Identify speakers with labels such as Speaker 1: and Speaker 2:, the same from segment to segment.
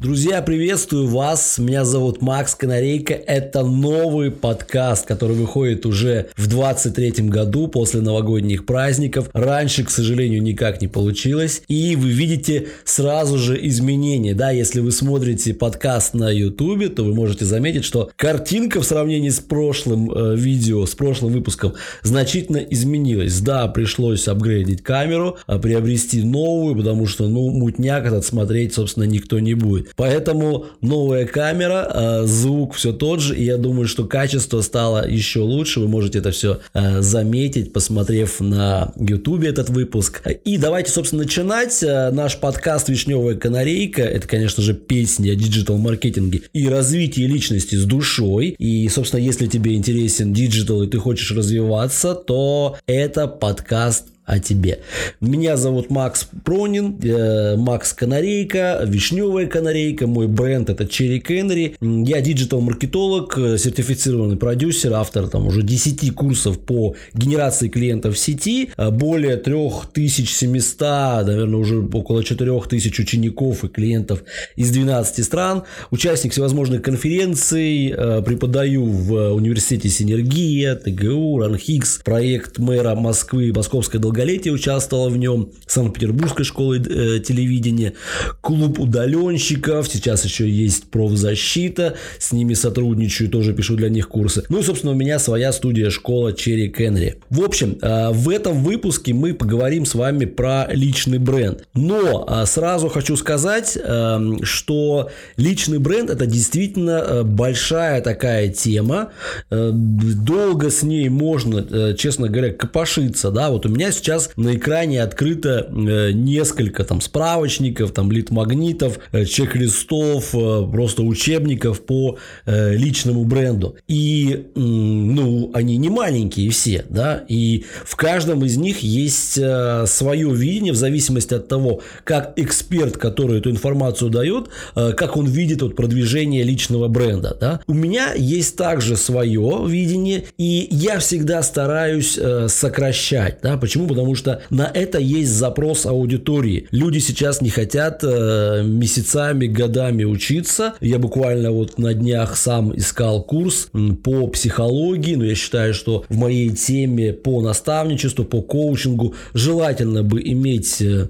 Speaker 1: Друзья, приветствую вас. Меня зовут Макс Канарейка. Это новый подкаст, который выходит уже в 23 году после новогодних праздников. Раньше, к сожалению, никак не получилось. И вы видите сразу же изменения. Да, если вы смотрите подкаст на YouTube, то вы можете заметить, что картинка в сравнении с прошлым э, видео, с прошлым выпуском значительно изменилась. Да, пришлось апгрейдить камеру, а приобрести новую, потому что, ну, мутняк этот смотреть, собственно, никто не будет. Поэтому новая камера, э, звук все тот же, и я думаю, что качество стало еще лучше. Вы можете это все э, заметить, посмотрев на YouTube этот выпуск. И давайте, собственно, начинать. Э, наш подкаст «Вишневая канарейка» — это, конечно же, песни о диджитал-маркетинге и развитии личности с душой. И, собственно, если тебе интересен диджитал и ты хочешь развиваться, то это подкаст о тебе. Меня зовут Макс Пронин, э, Макс Канарейка, Вишневая Канарейка, мой бренд это Cherry Canary. Я диджитал-маркетолог, сертифицированный продюсер, автор там уже 10 курсов по генерации клиентов в сети, э, более 3700, наверное, уже около 4000 учеников и клиентов из 12 стран, участник всевозможных конференций, э, преподаю в университете Синергия, ТГУ, РАНХИКС, проект мэра Москвы, долгосрочная долголетия участвовала в нем, Санкт-Петербургской школы э, телевидения, клуб удаленщиков, сейчас еще есть профзащита, с ними сотрудничаю, тоже пишу для них курсы. Ну и, собственно, у меня своя студия школа Черри Кенри. В общем, э, в этом выпуске мы поговорим с вами про личный бренд. Но э, сразу хочу сказать, э, что личный бренд это действительно э, большая такая тема. Э, долго с ней можно, э, честно говоря, копошиться. Да? Вот у меня сейчас на экране открыто э, несколько там справочников, там литмагнитов, э, чек-листов, э, просто учебников по личному бренду. И, ну, они не маленькие все, да, и в каждом из них есть свое видение в зависимости от того, как эксперт, который эту информацию дает, как он видит вот продвижение личного бренда, да. У меня есть также свое видение, и я всегда стараюсь сокращать, да, почему? Потому что на это есть запрос аудитории. Люди сейчас не хотят э, месяцами, годами учиться. Я буквально вот на днях сам искал курс по психологии, но я считаю, что в моей теме по наставничеству, по коучингу желательно бы иметь э,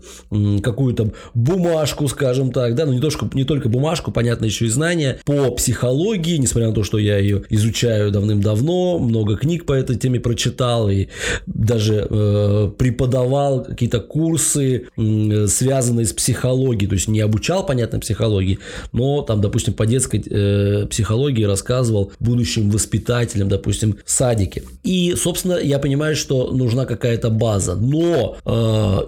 Speaker 1: какую-то бумажку, скажем так, да, но не, только, не только бумажку, понятно, еще и знания по психологии, несмотря на то, что я ее изучаю давным-давно, много книг по этой теме прочитал и даже э, преподавал какие-то курсы, связанные с психологией, то есть не обучал, понятно, психологии, но там, допустим, по детской э, психологии рассказывал будущим воспитателям, допустим, в садике. И, собственно, я понимаю, что нужна какая-то база, но э,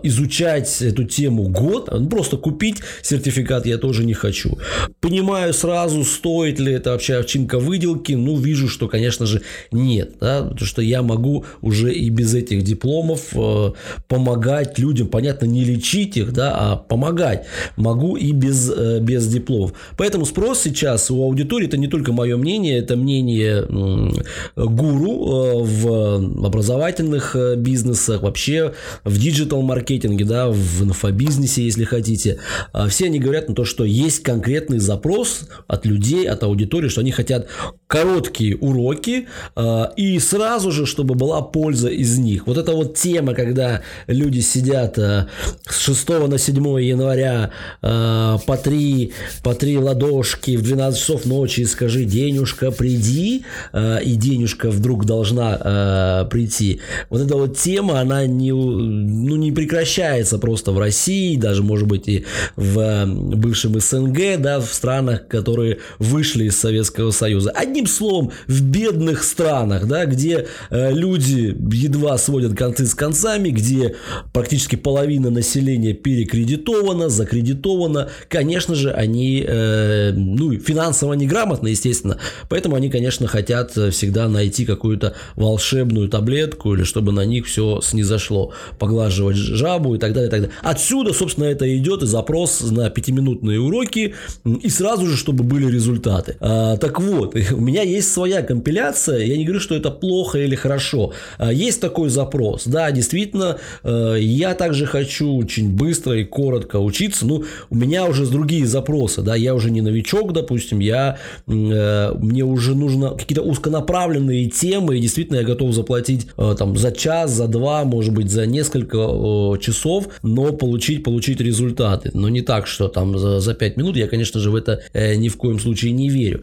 Speaker 1: изучать эту тему год, ну, просто купить сертификат я тоже не хочу. Понимаю сразу, стоит ли это вообще овчинка выделки, ну, вижу, что, конечно же, нет, да, потому что я могу уже и без этих дипломов э, помогать людям, понятно, не лечить их, да, а помогать. Могу и без, э, без дипломов. Поэтому спрос сейчас у аудитории, это не только мое мнение, это мнение гуру э, в образовательных э, бизнесах, вообще в диджитал-маркетинге, да, в инфобизнесе, если хотите. А все они говорят на то, что есть конкретный запрос от людей, от аудитории, что они хотят короткие уроки и сразу же, чтобы была польза из них. Вот это вот тема, когда люди сидят э, с 6 на 7 января э, по 3, по 3 ладошки в 12 часов ночи и скажи, денежка, приди, э, и денежка вдруг должна прийти. Вот эта вот тема, она не, ну, не прекращается просто в России, даже, может быть, и в бывшем СНГ, да, в странах, которые вышли из Советского Союза. Одним словом, в бедных странах, да, где люди едва сводят концы с концами, странами, где практически половина населения перекредитована, закредитована, конечно же, они э, ну, финансово неграмотны, естественно, поэтому они, конечно, хотят всегда найти какую-то волшебную таблетку или чтобы на них все снизошло, поглаживать жабу и так далее, и так далее. Отсюда, собственно, это идет и запрос на пятиминутные уроки и сразу же, чтобы были результаты. А, так вот, у меня есть своя компиляция, я не говорю, что это плохо или хорошо. А, есть такой запрос. Да, действительно, э, я также хочу очень быстро и коротко учиться. Ну, у меня уже другие запросы, да, я уже не новичок, допустим, я, э, мне уже нужно какие-то узконаправленные темы, и действительно я готов заплатить э, там за час, за два, может быть, за несколько часов, но получить, получить результаты. Но не так, что там за, за 5 минут, я, конечно же, в это ни в коем случае не верю.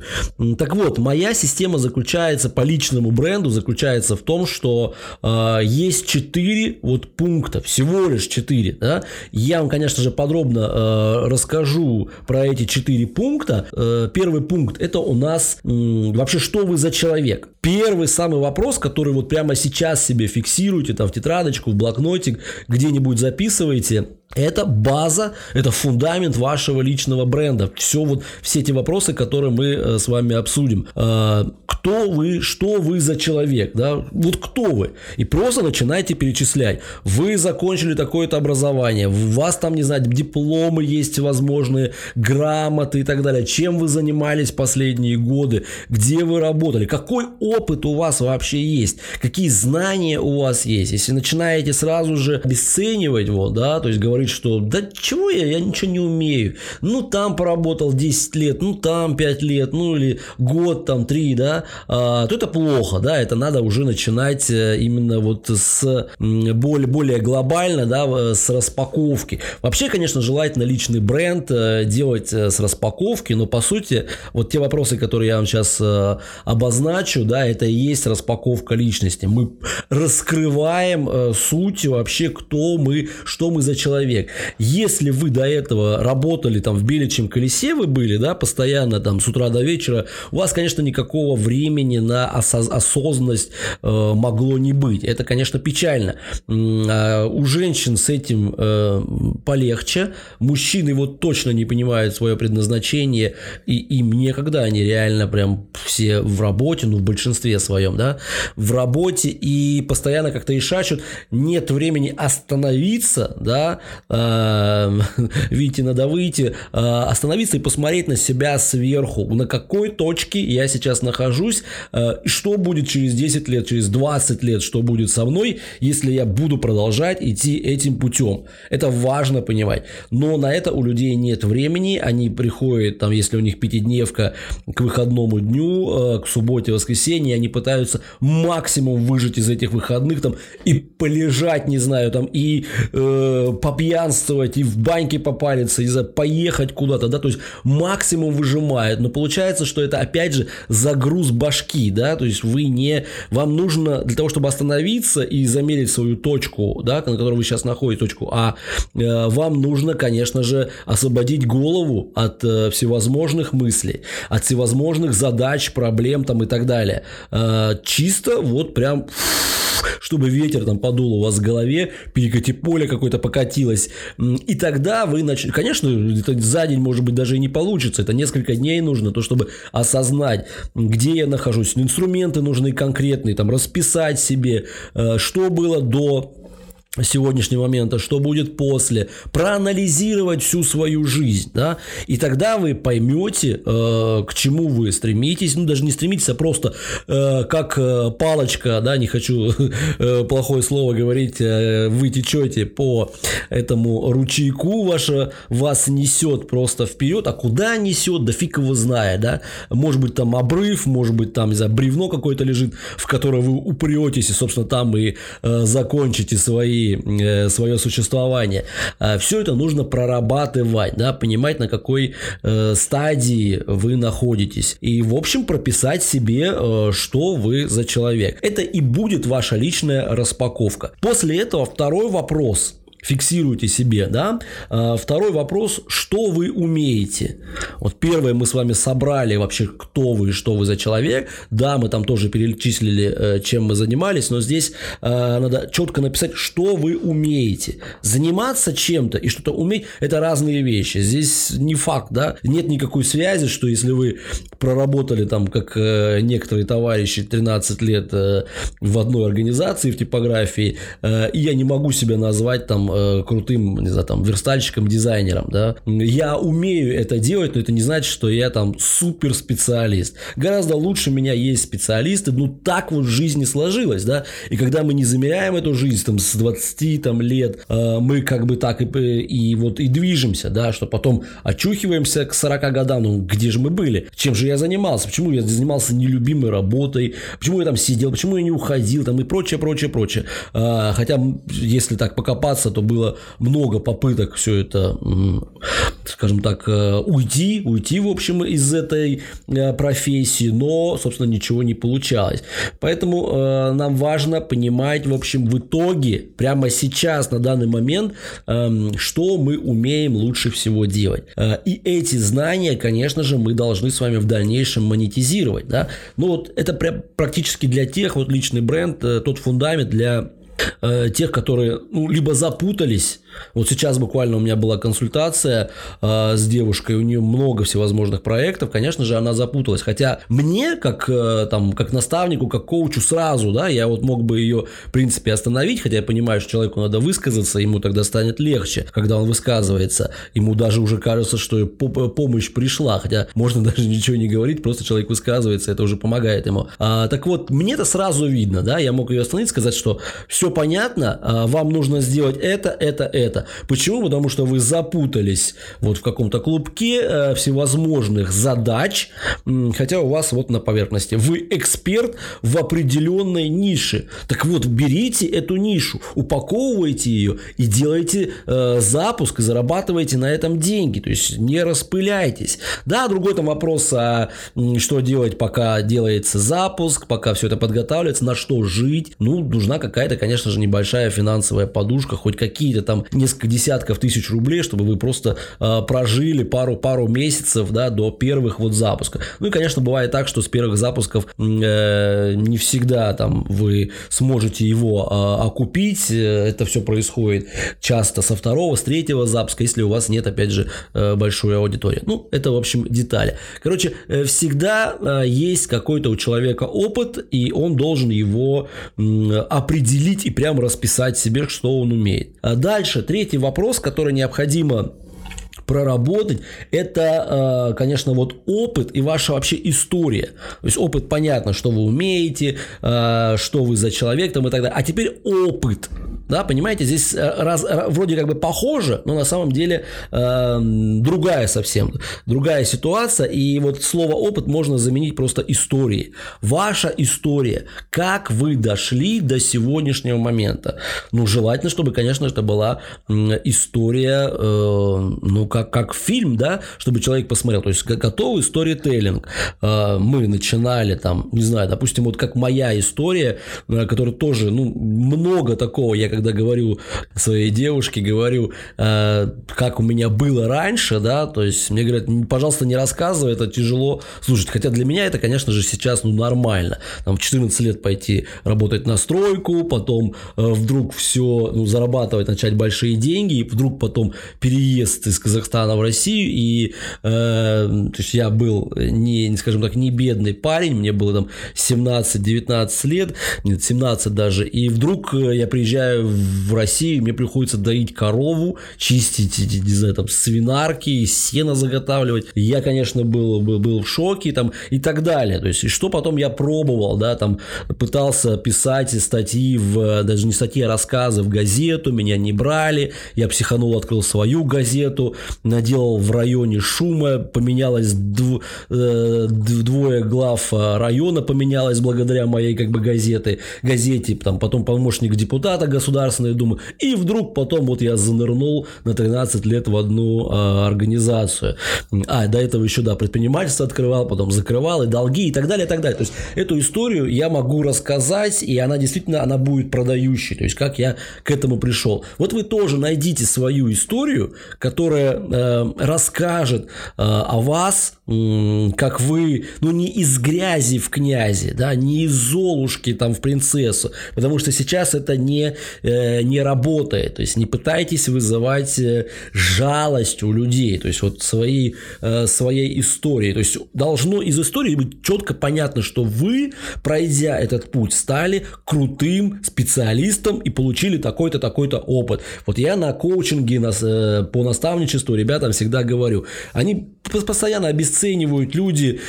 Speaker 1: Так вот, моя система заключается по личному бренду, заключается в том, что есть 4 вот пункта, всего лишь 4, да, я вам, конечно же, подробно э, расскажу про эти 4 пункта. Э, первый пункт, это у нас э, вообще, что вы за человек. Первый самый вопрос, который вот прямо сейчас себе фиксируйте там в тетрадочку, в блокнотик, где-нибудь записывайте, это база, это фундамент вашего личного бренда. Все вот, все эти вопросы, которые мы э, с вами обсудим. Э, кто вы, что вы за человек, да? Вот кто вы? И просто начинайте перечислять. Вы закончили такое-то образование, у вас там, не знаю, дипломы есть возможные, грамоты и так далее. Чем вы занимались последние годы? Где вы работали? Какой опыт у вас вообще есть? Какие знания у вас есть? Если начинаете сразу же обесценивать, вот, да, то есть говорить говорит, что да чего я, я ничего не умею. Ну, там поработал 10 лет, ну, там 5 лет, ну, или год, там, 3, да, а, то это плохо, да, это надо уже начинать э, именно вот с более, более глобально, да, с распаковки. Вообще, конечно, желательно личный бренд э, делать э, с распаковки, но, по сути, вот те вопросы, которые я вам сейчас обозначу, да, это и есть распаковка личности. Мы раскрываем суть вообще, кто мы, что мы за человек. Если вы до этого работали там в беличьем колесе, вы были, да, постоянно там с утра до вечера, у вас, конечно, никакого времени на осознанность э, могло не быть. Это, конечно, печально. А у женщин с этим э, полегче. Мужчины вот точно не понимают свое предназначение, и им некогда, они реально прям все в работе, ну, в большинстве своем, да, в работе и постоянно как-то ишачут, нет времени остановиться, да, Эм, видите, надо выйти, э, остановиться и посмотреть на себя сверху, на какой точке я сейчас нахожусь, э, что будет через 10 лет, через 20 лет, что будет со мной, если я буду продолжать идти этим путем. Это важно понимать. Но на это у людей нет времени, они приходят, там, если у них пятидневка к выходному дню, э, к субботе, воскресенье, они пытаются максимум выжить из этих выходных там и полежать, не знаю, там, и э, попьянствовать, и в баньке попариться, и за поехать куда-то, да, то есть максимум выжимает, но получается, что это опять же загруз башки, да, то есть вы не, вам нужно для того, чтобы остановиться и замерить свою точку, да, на которой вы сейчас находите точку А, э, вам нужно, конечно же, освободить голову от э, всевозможных мыслей, от всевозможных задач, проблем там и так далее. Э, чисто вот прям чтобы ветер там подул у вас в голове, перекати поле какое-то покатилось. И тогда вы начнете... Конечно, это за день, может быть, даже и не получится. Это несколько дней нужно, то, чтобы осознать, где я нахожусь. Инструменты нужны конкретные, там, расписать себе, э, что было до сегодняшнего момента, что будет после, проанализировать всю свою жизнь, да, и тогда вы поймете, э, к чему вы стремитесь, ну, даже не стремитесь, а просто э, как э, палочка, да, не хочу э, плохое слово говорить, э, вы течете по этому ручейку, ваше, вас несет просто вперед, а куда несет, да фиг его знает, да, может быть, там обрыв, может быть, там, не знаю, бревно какое-то лежит, в которое вы упретесь, и, собственно, там и э, закончите свои э, свое существование. А Все это нужно прорабатывать, да, понимать, на какой э, стадии вы находитесь. И, в общем, прописать себе, э, что вы за человек. Это и будет ваша личная распаковка. После этого второй вопрос фиксируйте себе, да. А, второй вопрос, что вы умеете? Вот первое мы с вами собрали вообще, кто вы что вы за человек. Да, мы там тоже перечислили, э, чем мы занимались, но здесь э, надо четко написать, что вы умеете. Заниматься чем-то и что-то уметь – это разные вещи. Здесь не факт, да, нет никакой связи, что если вы проработали там, как э, некоторые товарищи, 13 лет в одной организации в типографии, и я не могу себя назвать там э, крутым, не знаю, там верстальщиком, дизайнером, да. Я умею это делать, но это не значит, что я там супер специалист. Гораздо лучше меня есть специалисты, ну так вот в жизни сложилось, да. И когда мы не замеряем эту жизнь там с 20 там лет, э, мы как бы так и, и вот и движемся, да, что потом очухиваемся к 40 годам, ну где же мы были? Чем же я занимался? Почему я занимался нелюбимой работой? Почему я там сидел? Почему я не уходил? Там и прочее, прочее, прочее. А, хотя, если так покопаться, то было много попыток все это, скажем так, э, уйти, уйти, в общем, из этой э, профессии, но, собственно, ничего не получалось. Поэтому э, нам важно понимать, в общем, в итоге, прямо сейчас, на данный момент, эм, что мы умеем лучше всего делать. И эти знания, конечно же, мы должны с вами в дальнейшем монетизировать. Да? Ну вот это практически для тех, вот личный бренд, тот фундамент для тех, которые ну, либо запутались вот сейчас буквально у меня была консультация э, с девушкой, у нее много всевозможных проектов, конечно же, она запуталась. Хотя мне, как, э, там, как наставнику, как коучу сразу, да, я вот мог бы ее, в принципе, остановить, хотя я понимаю, что человеку надо высказаться, ему тогда станет легче, когда он высказывается. Ему даже уже кажется, что помощь пришла, хотя можно даже ничего не говорить, просто человек высказывается, это уже помогает ему. А, так вот, мне это сразу видно, да, я мог ее остановить, сказать, что все понятно, а, вам нужно сделать это, это, это. Почему? Потому что вы запутались вот в каком-то клубке э, всевозможных задач, хотя у вас вот на поверхности. Вы эксперт в определенной нише. Так вот, берите эту нишу, упаковывайте ее и делайте э, запуск и зарабатывайте на этом деньги. То есть не распыляйтесь. Да, другой там вопрос, а что делать, пока делается запуск, пока все это подготавливается, на что жить. Ну, нужна какая-то, конечно же, небольшая финансовая подушка, хоть какие-то там несколько десятков тысяч рублей, чтобы вы просто э, прожили пару, пару месяцев да, до первых вот запусков. Ну и, конечно, бывает так, что с первых запусков э, не всегда там вы сможете его э, окупить. Это все происходит часто со второго, с третьего запуска, если у вас нет, опять же, э, большой аудитории. Ну, это, в общем, детали. Короче, э, всегда э, есть какой-то у человека опыт, и он должен его э, определить и прямо расписать себе, что он умеет. А дальше, третий вопрос, который необходимо проработать, это, э, конечно, вот опыт и ваша вообще история. То есть опыт понятно, что вы умеете, э, что вы за человек там и так далее. А теперь опыт. Да, понимаете, здесь э, раз, вроде как бы похоже, но на самом деле э, другая совсем, другая ситуация. И вот слово опыт можно заменить просто историей. Ваша история, как вы дошли до сегодняшнего момента. Ну, желательно, чтобы, конечно, это была история, э, ну, как, как фильм, да, чтобы человек посмотрел. То есть готовый сторителлинг. Э, мы начинали там, не знаю, допустим, вот как моя история, э, которая тоже, ну, много такого, я когда говорю своей девушке, говорю, э, как у меня было раньше, да, то есть мне говорят, пожалуйста, не рассказывай, это тяжело слушать. Хотя для меня это, конечно же, сейчас ну, нормально. Там в 14 лет пойти работать на стройку, потом э, вдруг все ну, зарабатывать, начать большие деньги, и вдруг потом переезд из Казахстана в Россию, и э, то есть я был не, скажем так, не бедный парень, мне было там 17-19 лет, нет, 17 даже, и вдруг э, я приезжаю в Россию, мне приходится доить корову, чистить, не знаю, там, свинарки, сено заготавливать. Я, конечно, был, был, был в шоке там, и так далее. То есть, и что потом я пробовал, да, там, пытался писать статьи, в, даже не статьи, а рассказы в газету, меня не брали, я психанул, открыл свою газету, наделал в районе шума, поменялось дв, э, двое глав э, района, поменялось благодаря моей, как бы, газеты, газете, там, потом помощник депутата государства Государственной Думы. И вдруг потом вот я занырнул на 13 лет в одну э, организацию. А, до этого еще, да, предпринимательство открывал, потом закрывал, и долги, и так далее, и так далее. То есть, эту историю я могу рассказать, и она действительно, она будет продающей. То есть, как я к этому пришел. Вот вы тоже найдите свою историю, которая э, расскажет э, о вас, э, как вы, ну, не из грязи в князи, да, не из золушки там в принцессу, потому что сейчас это не э, не работает. То есть не пытайтесь вызывать э, жалость у людей, то есть вот э, своей истории. То есть должно из истории быть четко понятно, что вы, пройдя этот путь, стали крутым специалистом и получили такой-то, такой-то опыт. Вот я на коучинге на, по наставничеству ребятам всегда говорю, они постоянно обесценивают люди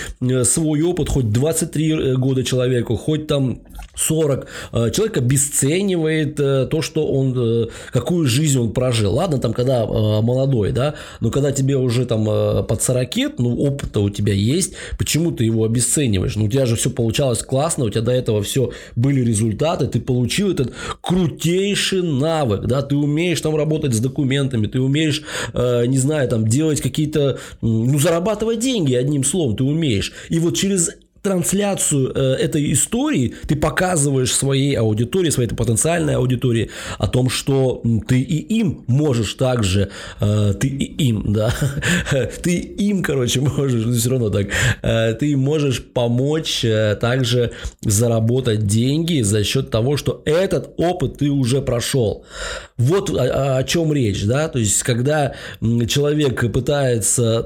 Speaker 1: свой опыт, хоть 23 э, года человеку, хоть там 40. Э, человек обесценивает то, что он, какую жизнь он прожил. Ладно, там, когда молодой, да, но когда тебе уже там под 40, ну, опыта у тебя есть, почему ты его обесцениваешь? Ну, у тебя же все получалось классно, у тебя до этого все были результаты, ты получил этот крутейший навык, да, ты умеешь там работать с документами, ты умеешь, не знаю, там, делать какие-то ну, зарабатывать деньги, одним словом, ты умеешь. И вот через трансляцию э, этой истории ты показываешь своей аудитории, своей потенциальной аудитории о том, что ты и им можешь также, э, ты и им, да, ты им, короче, можешь, но все равно так, э, ты можешь помочь э, также заработать деньги за счет того, что этот опыт ты уже прошел. Вот о, о чем речь, да, то есть когда человек пытается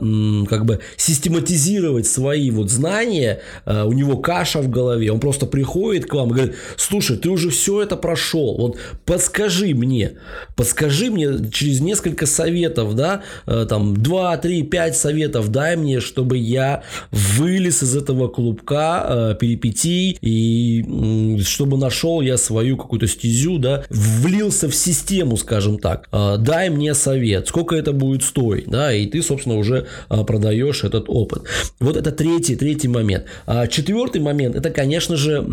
Speaker 1: как бы систематизировать свои вот знания, у него каша в голове, он просто приходит к вам и говорит, слушай, ты уже все это прошел, вот подскажи мне, подскажи мне через несколько советов, да, э, там 2, 3, 5 советов дай мне, чтобы я вылез из этого клубка э, перипетий и чтобы нашел я свою какую-то стезю, да, влился в систему, скажем так, дай мне совет, сколько это будет стоить, да, и ты, собственно, уже продаешь этот опыт. Вот это третий, третий момент. А четвертый момент – это, конечно же,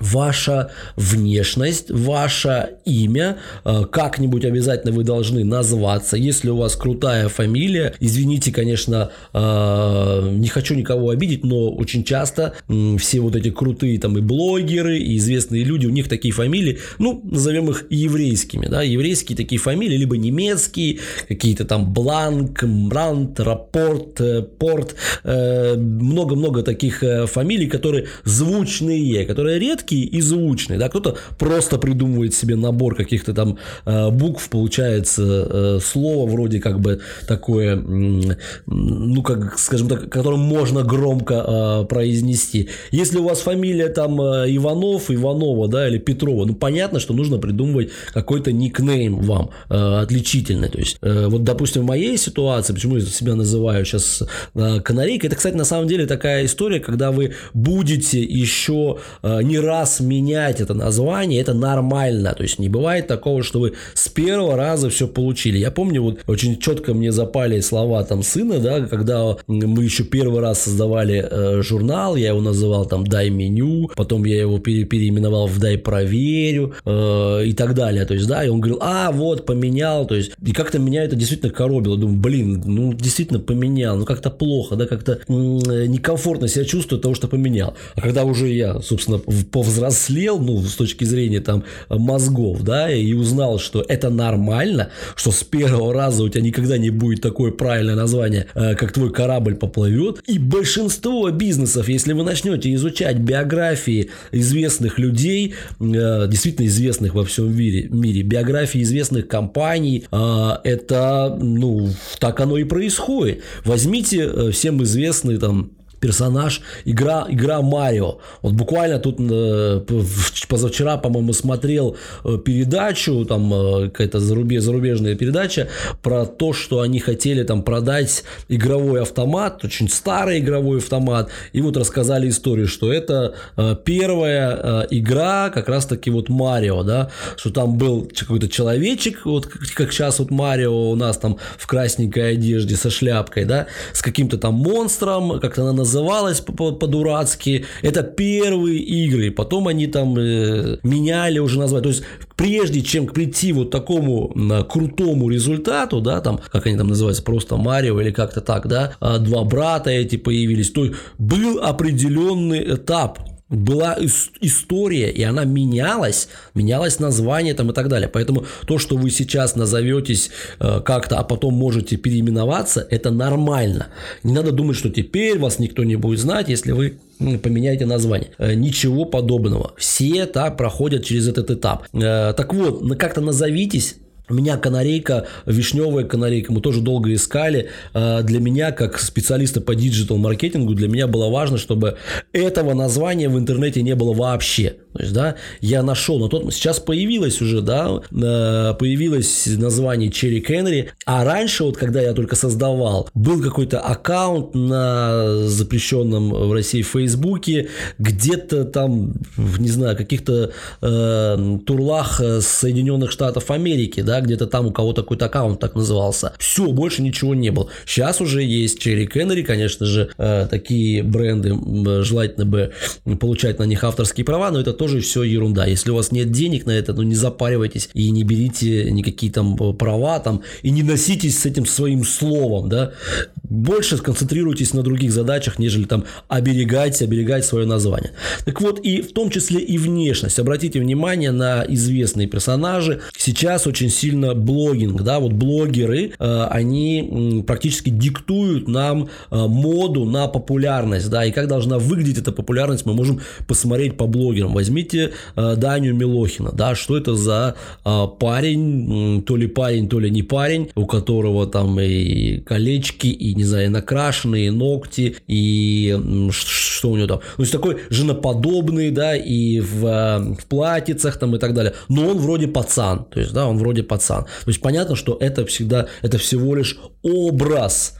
Speaker 1: ваша внешность, ваше имя, э, как-нибудь обязательно вы должны назваться. Если у вас крутая фамилия, извините, конечно, э, не хочу никого обидеть, но очень часто все вот эти крутые там и блогеры, и известные люди, у них такие фамилии, ну, назовем их еврейскими, да, еврейские такие фамилии, либо немецкие, какие-то там Бланк, Мрант, Рапорт, э, Порт, много-много таких фамилий, которые звучные, которые редкие, редкий и звучный, да, кто-то просто придумывает себе набор каких-то там э, букв, получается э, слово вроде как бы такое, ну, как, скажем так, которым можно громко э, произнести. Если у вас фамилия там Иванов, Иванова, да, или Петрова, ну, понятно, что нужно придумывать какой-то никнейм вам отличительный, то есть, вот, допустим, в моей ситуации, почему я себя называю сейчас канарейкой, это, кстати, на самом деле такая история, когда вы будете еще не раз раз менять это название, это нормально. То есть не бывает такого, что вы с первого раза все получили. Я помню, вот очень четко мне запали слова там сына, да, когда мы еще первый раз создавали э, журнал, я его называл там «Дай меню», потом я его пере переименовал в «Дай проверю» э, и так далее. То есть, да, и он говорил, а, вот, поменял, то есть, и как-то меня это действительно коробило. Думаю, блин, ну, действительно поменял, ну, как-то плохо, да, как-то некомфортно себя чувствую от того, что поменял. А когда уже я, собственно, по повзрослел, ну, с точки зрения там мозгов, да, и узнал, что это нормально, что с первого раза у тебя никогда не будет такое правильное название, э, как твой корабль поплывет. И большинство бизнесов, если вы начнете изучать биографии известных людей, э, действительно известных во всем мире, мире биографии известных компаний, э, это, ну, так оно и происходит. Возьмите всем известный там персонаж, игра, игра Марио. Вот буквально тут э, позавчера, по-моему, смотрел э, передачу, там э, какая-то зарубеж, зарубежная передача про то, что они хотели там продать игровой автомат, очень старый игровой автомат, и вот рассказали историю, что это первая игра как раз-таки вот Марио, да, что там был какой-то человечек, вот как сейчас вот Марио у нас там в красненькой одежде со шляпкой, да, с каким-то там монстром, как-то она называется, называлось по-дурацки. Это первые игры. Потом они там э, меняли уже название. То есть, прежде чем прийти вот такому э, крутому результату, да, там, как они там называются, просто Марио или как-то так, да, а два брата эти появились, то был определенный этап была история, и она менялась, менялось название там и так далее. Поэтому то, что вы сейчас назоветесь э, как-то, а потом можете переименоваться, это нормально. Не надо думать, что теперь вас никто не будет знать, если вы поменяйте название. Э, ничего подобного. Все так проходят через этот этап. Э, так вот, как-то назовитесь у меня канарейка, вишневая канарейка, мы тоже долго искали. А, для меня, как специалиста по диджитал-маркетингу, для меня было важно, чтобы этого названия в интернете не было вообще. То есть, да, я нашел, но тот сейчас появилось уже, да, э, появилось название Cherry Canary, а раньше, вот когда я только создавал, был какой-то аккаунт на запрещенном в России Фейсбуке, где-то там, не знаю, каких-то э, турлах Соединенных Штатов Америки, да, где-то там у кого-то какой-то аккаунт так назывался. Все, больше ничего не было. Сейчас уже есть Cherry Canary, конечно же, э, такие бренды, желательно бы получать на них авторские права, но это то тоже все ерунда. Если у вас нет денег на это, ну не запаривайтесь и не берите никакие там э, права там и не носитесь с этим своим словом, да. Больше сконцентрируйтесь на других задачах, нежели там оберегать, оберегать свое название. Так вот, и в том числе и внешность. Обратите внимание на известные персонажи. Сейчас очень сильно блогинг, да, вот блогеры, э, они практически диктуют нам э, моду на популярность, да, и как должна выглядеть эта популярность, мы можем посмотреть по блогерам. Возьмите возьмите э, Даню Милохина, да, что это за э, парень, то ли парень, то ли не парень, у которого там и колечки, и, не знаю, накрашенные ногти, и что у него там, то есть такой женоподобный, да, и в, э, в платьицах там и так далее, но он вроде пацан, то есть, да, он вроде пацан, то есть понятно, что это всегда, это всего лишь образ,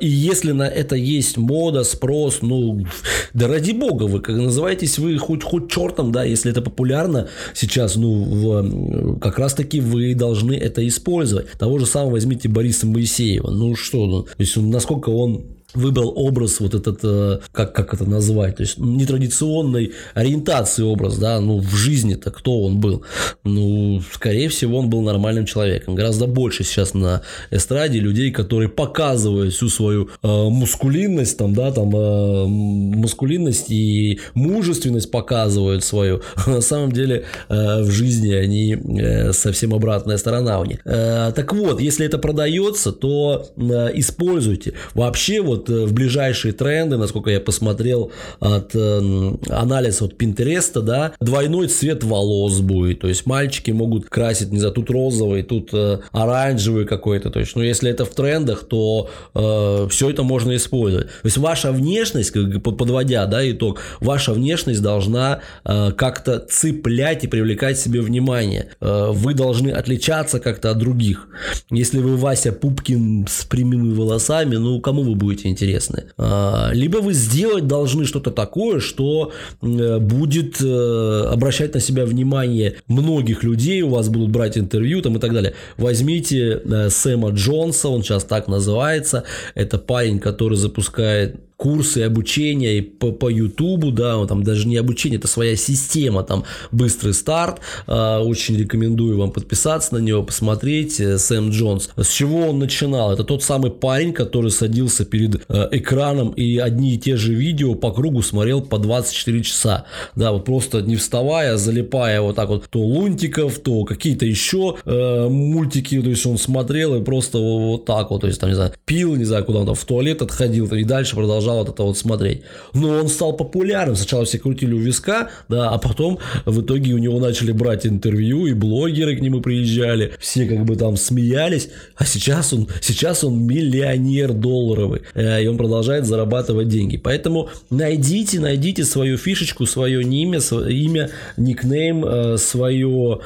Speaker 1: и если на это есть мода, спрос, ну, да ради бога, вы как называетесь вы хоть, хоть черт спортом, да, если это популярно сейчас, ну, в, как раз-таки вы должны это использовать. Того же самого возьмите Бориса Моисеева. Ну что, ну, то есть насколько он выбрал образ вот этот, э, как, как это назвать, то есть нетрадиционной ориентации образ, да, ну в жизни-то кто он был? Ну, скорее всего, он был нормальным человеком. Гораздо больше сейчас на эстраде людей, которые показывают всю свою э, мускулинность, там, да, там, э, мускулинность и мужественность показывают свою. На самом деле, э, в жизни они э, совсем обратная сторона у них. Э, так вот, если это продается, то э, используйте. Вообще, вот вот э, в ближайшие тренды, насколько я посмотрел от э, анализа от Пинтереста, да, двойной цвет волос будет, то есть мальчики могут красить, не знаю, тут розовый, тут э, оранжевый какой-то, то есть, ну, если это в трендах, то э, все это можно использовать. То есть ваша внешность, подводя, да, итог, ваша внешность должна э, как-то цеплять и привлекать себе внимание. Э, вы должны отличаться как-то от других. Если вы Вася Пупкин с прямыми волосами, ну, кому вы будете интересны. А, либо вы сделать должны что-то такое, что э, будет э, обращать на себя внимание многих людей, у вас будут брать интервью там и так далее. Возьмите э, Сэма Джонса, он сейчас так называется, это парень, который запускает курсы обучения и по, по YouTube, да, там даже не обучение, это своя система, там быстрый старт, э, очень рекомендую вам подписаться на него, посмотреть, э, Сэм Джонс. С чего он начинал? Это тот самый парень, который садился перед э, экраном и одни и те же видео по кругу смотрел по 24 часа, да, вот просто не вставая, залипая вот так вот, то Лунтиков, то какие-то еще э, мультики, то есть он смотрел и просто вот так вот, то есть там, не знаю, пил, не знаю, куда он там в туалет отходил, и дальше продолжал продолжал вот это вот смотреть. Но он стал популярным. Сначала все крутили у виска, да, а потом в итоге у него начали брать интервью, и блогеры к нему приезжали, все как бы там смеялись, а сейчас он, сейчас он миллионер долларовый, э, и он продолжает зарабатывать деньги. Поэтому найдите, найдите свою фишечку, свое имя, имя, никнейм, э, свое,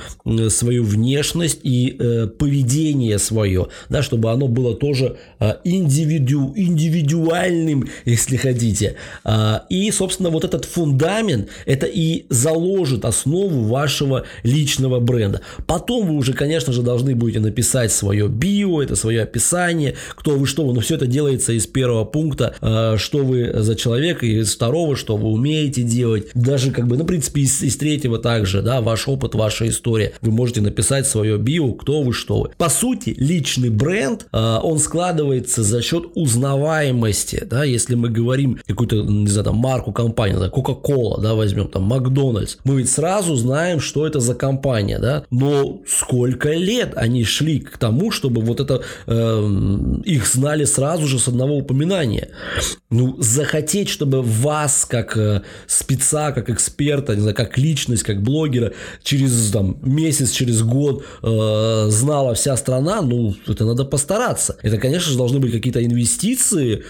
Speaker 1: свою внешность и э, поведение свое, да, чтобы оно было тоже индивиду, индивидуальным если хотите. А, и, собственно, вот этот фундамент, это и заложит основу вашего личного бренда. Потом вы уже, конечно же, должны будете написать свое био, это свое описание, кто вы, что вы, но все это делается из первого пункта, а, что вы за человек, и из второго, что вы умеете делать. Даже, как бы, ну, в принципе, из, из третьего также, да, ваш опыт, ваша история. Вы можете написать свое био, кто вы, что вы. По сути, личный бренд, а, он складывается за счет узнаваемости, да, если мы мы говорим какую-то, не знаю, там, марку компании, да, Coca-Cola, да, возьмем, там, Макдональдс, мы ведь сразу знаем, что это за компания, да, но сколько лет они шли к тому, чтобы вот это, э, их знали сразу же с одного упоминания. Ну, захотеть, чтобы вас, как э, спеца, как эксперта, не знаю, как личность, как блогера, через там, месяц, через год э, знала вся страна, ну, это надо постараться. Это, конечно же, должны быть какие-то инвестиции,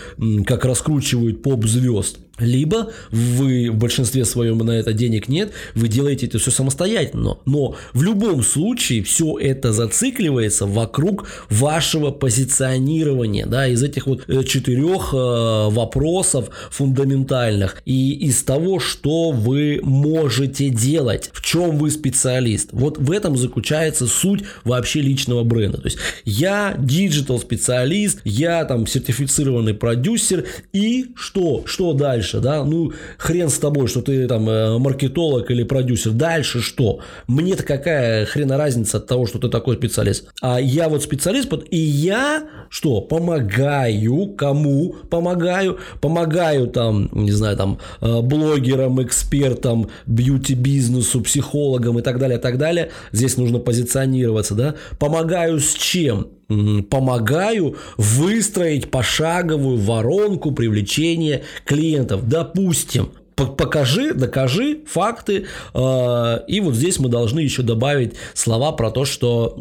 Speaker 1: как раскручивают поп-звезд. Либо вы в большинстве своем на это денег нет, вы делаете это все самостоятельно. Но в любом случае все это зацикливается вокруг вашего позиционирования, да, из этих вот э, четырех э, вопросов фундаментальных и из того, что вы можете делать, в чем вы специалист. Вот в этом заключается суть вообще личного бренда. То есть я диджитал специалист, я там сертифицированный продюсер и что? Что дальше? Дальше, да, ну, хрен с тобой, что ты там э, маркетолог или продюсер, дальше что? Мне-то какая хрена разница от того, что ты такой специалист? А я вот специалист, и я что, помогаю, кому помогаю? Помогаю там, не знаю, там, э, блогерам, экспертам, бьюти-бизнесу, психологам и так далее, так далее. Здесь нужно позиционироваться, да? Помогаю с чем? Помогаю выстроить пошаговую воронку привлечения клиентов. Допустим, покажи, докажи факты. Э, и вот здесь мы должны еще добавить слова про то, что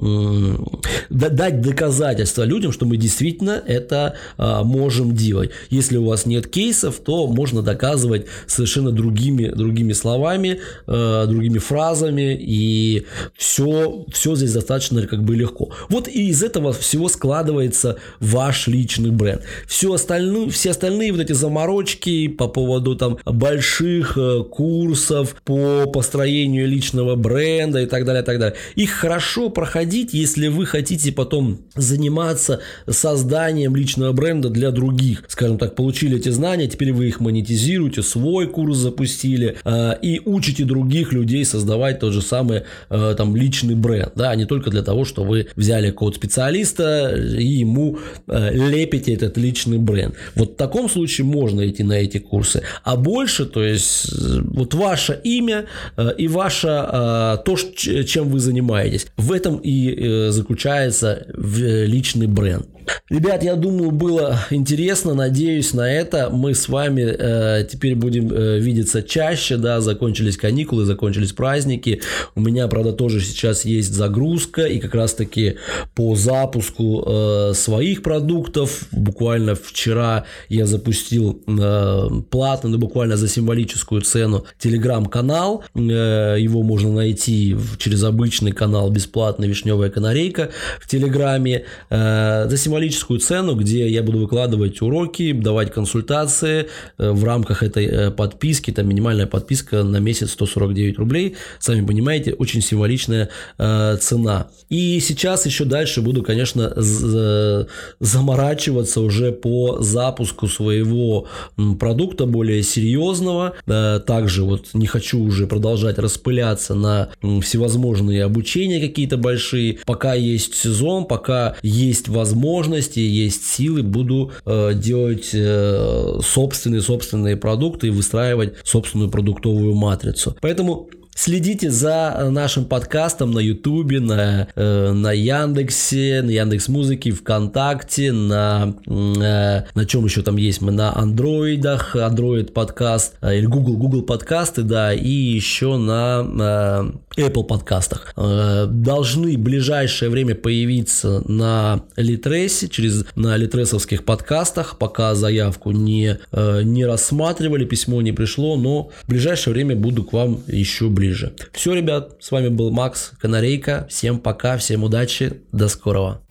Speaker 1: дать доказательства людям, что мы действительно это э, можем делать. Если у вас нет кейсов, то можно доказывать совершенно другими, другими словами, э, другими фразами, и все, все здесь достаточно как бы легко. Вот и из этого всего складывается ваш личный бренд. Все остальное, все остальные вот эти заморочки по поводу там больших больших э, курсов по построению личного бренда и так далее, и так далее. Их хорошо проходить, если вы хотите потом заниматься созданием личного бренда для других. Скажем так, получили эти знания, теперь вы их монетизируете, свой курс запустили э, и учите других людей создавать тот же самый э, там личный бренд, да, а не только для того, что вы взяли код специалиста и ему лепите этот личный бренд. Вот в таком случае можно идти на эти курсы. А больше то есть вот ваше имя э, и ваше э, то, чем вы занимаетесь. В этом и э, заключается личный бренд. Ребят, я думаю, было интересно, надеюсь на это. Мы с вами э, теперь будем э, видеться чаще, да, закончились каникулы, закончились праздники. У меня, правда, тоже сейчас есть загрузка, и как раз-таки по запуску э, своих продуктов, буквально вчера я запустил э, платно, ну, буквально за символическую цену, телеграм-канал. Э, его можно найти через обычный канал бесплатно «Вишневая канарейка» в телеграме. Э, за символическую цену, где я буду выкладывать уроки, давать консультации э, в рамках этой э, подписки. Там минимальная подписка на месяц 149 рублей. Сами понимаете, очень символичная э, цена. И сейчас еще дальше буду, конечно, заморачиваться уже по запуску своего продукта более серьезного. Также вот не хочу уже продолжать распыляться на всевозможные обучения какие-то большие. Пока есть сезон, пока есть возможность возможности, есть силы, буду э, делать э, собственные собственные продукты и выстраивать собственную продуктовую матрицу. Поэтому Следите за нашим подкастом на Ютубе, на, э, на Яндексе, на Яндекс Музыке, ВКонтакте, на, э, на чем еще там есть, мы? На Андроидах, Android подкаст, э, или Google, Google подкасты, да, и еще на э, Apple подкастах. Э, должны в ближайшее время появиться на Литресе, через, на литресовских подкастах, пока заявку не, э, не рассматривали, письмо не пришло, но в ближайшее время буду к вам еще ближе ближе. Все, ребят, с вами был Макс Канарейка. Всем пока, всем удачи, до скорого.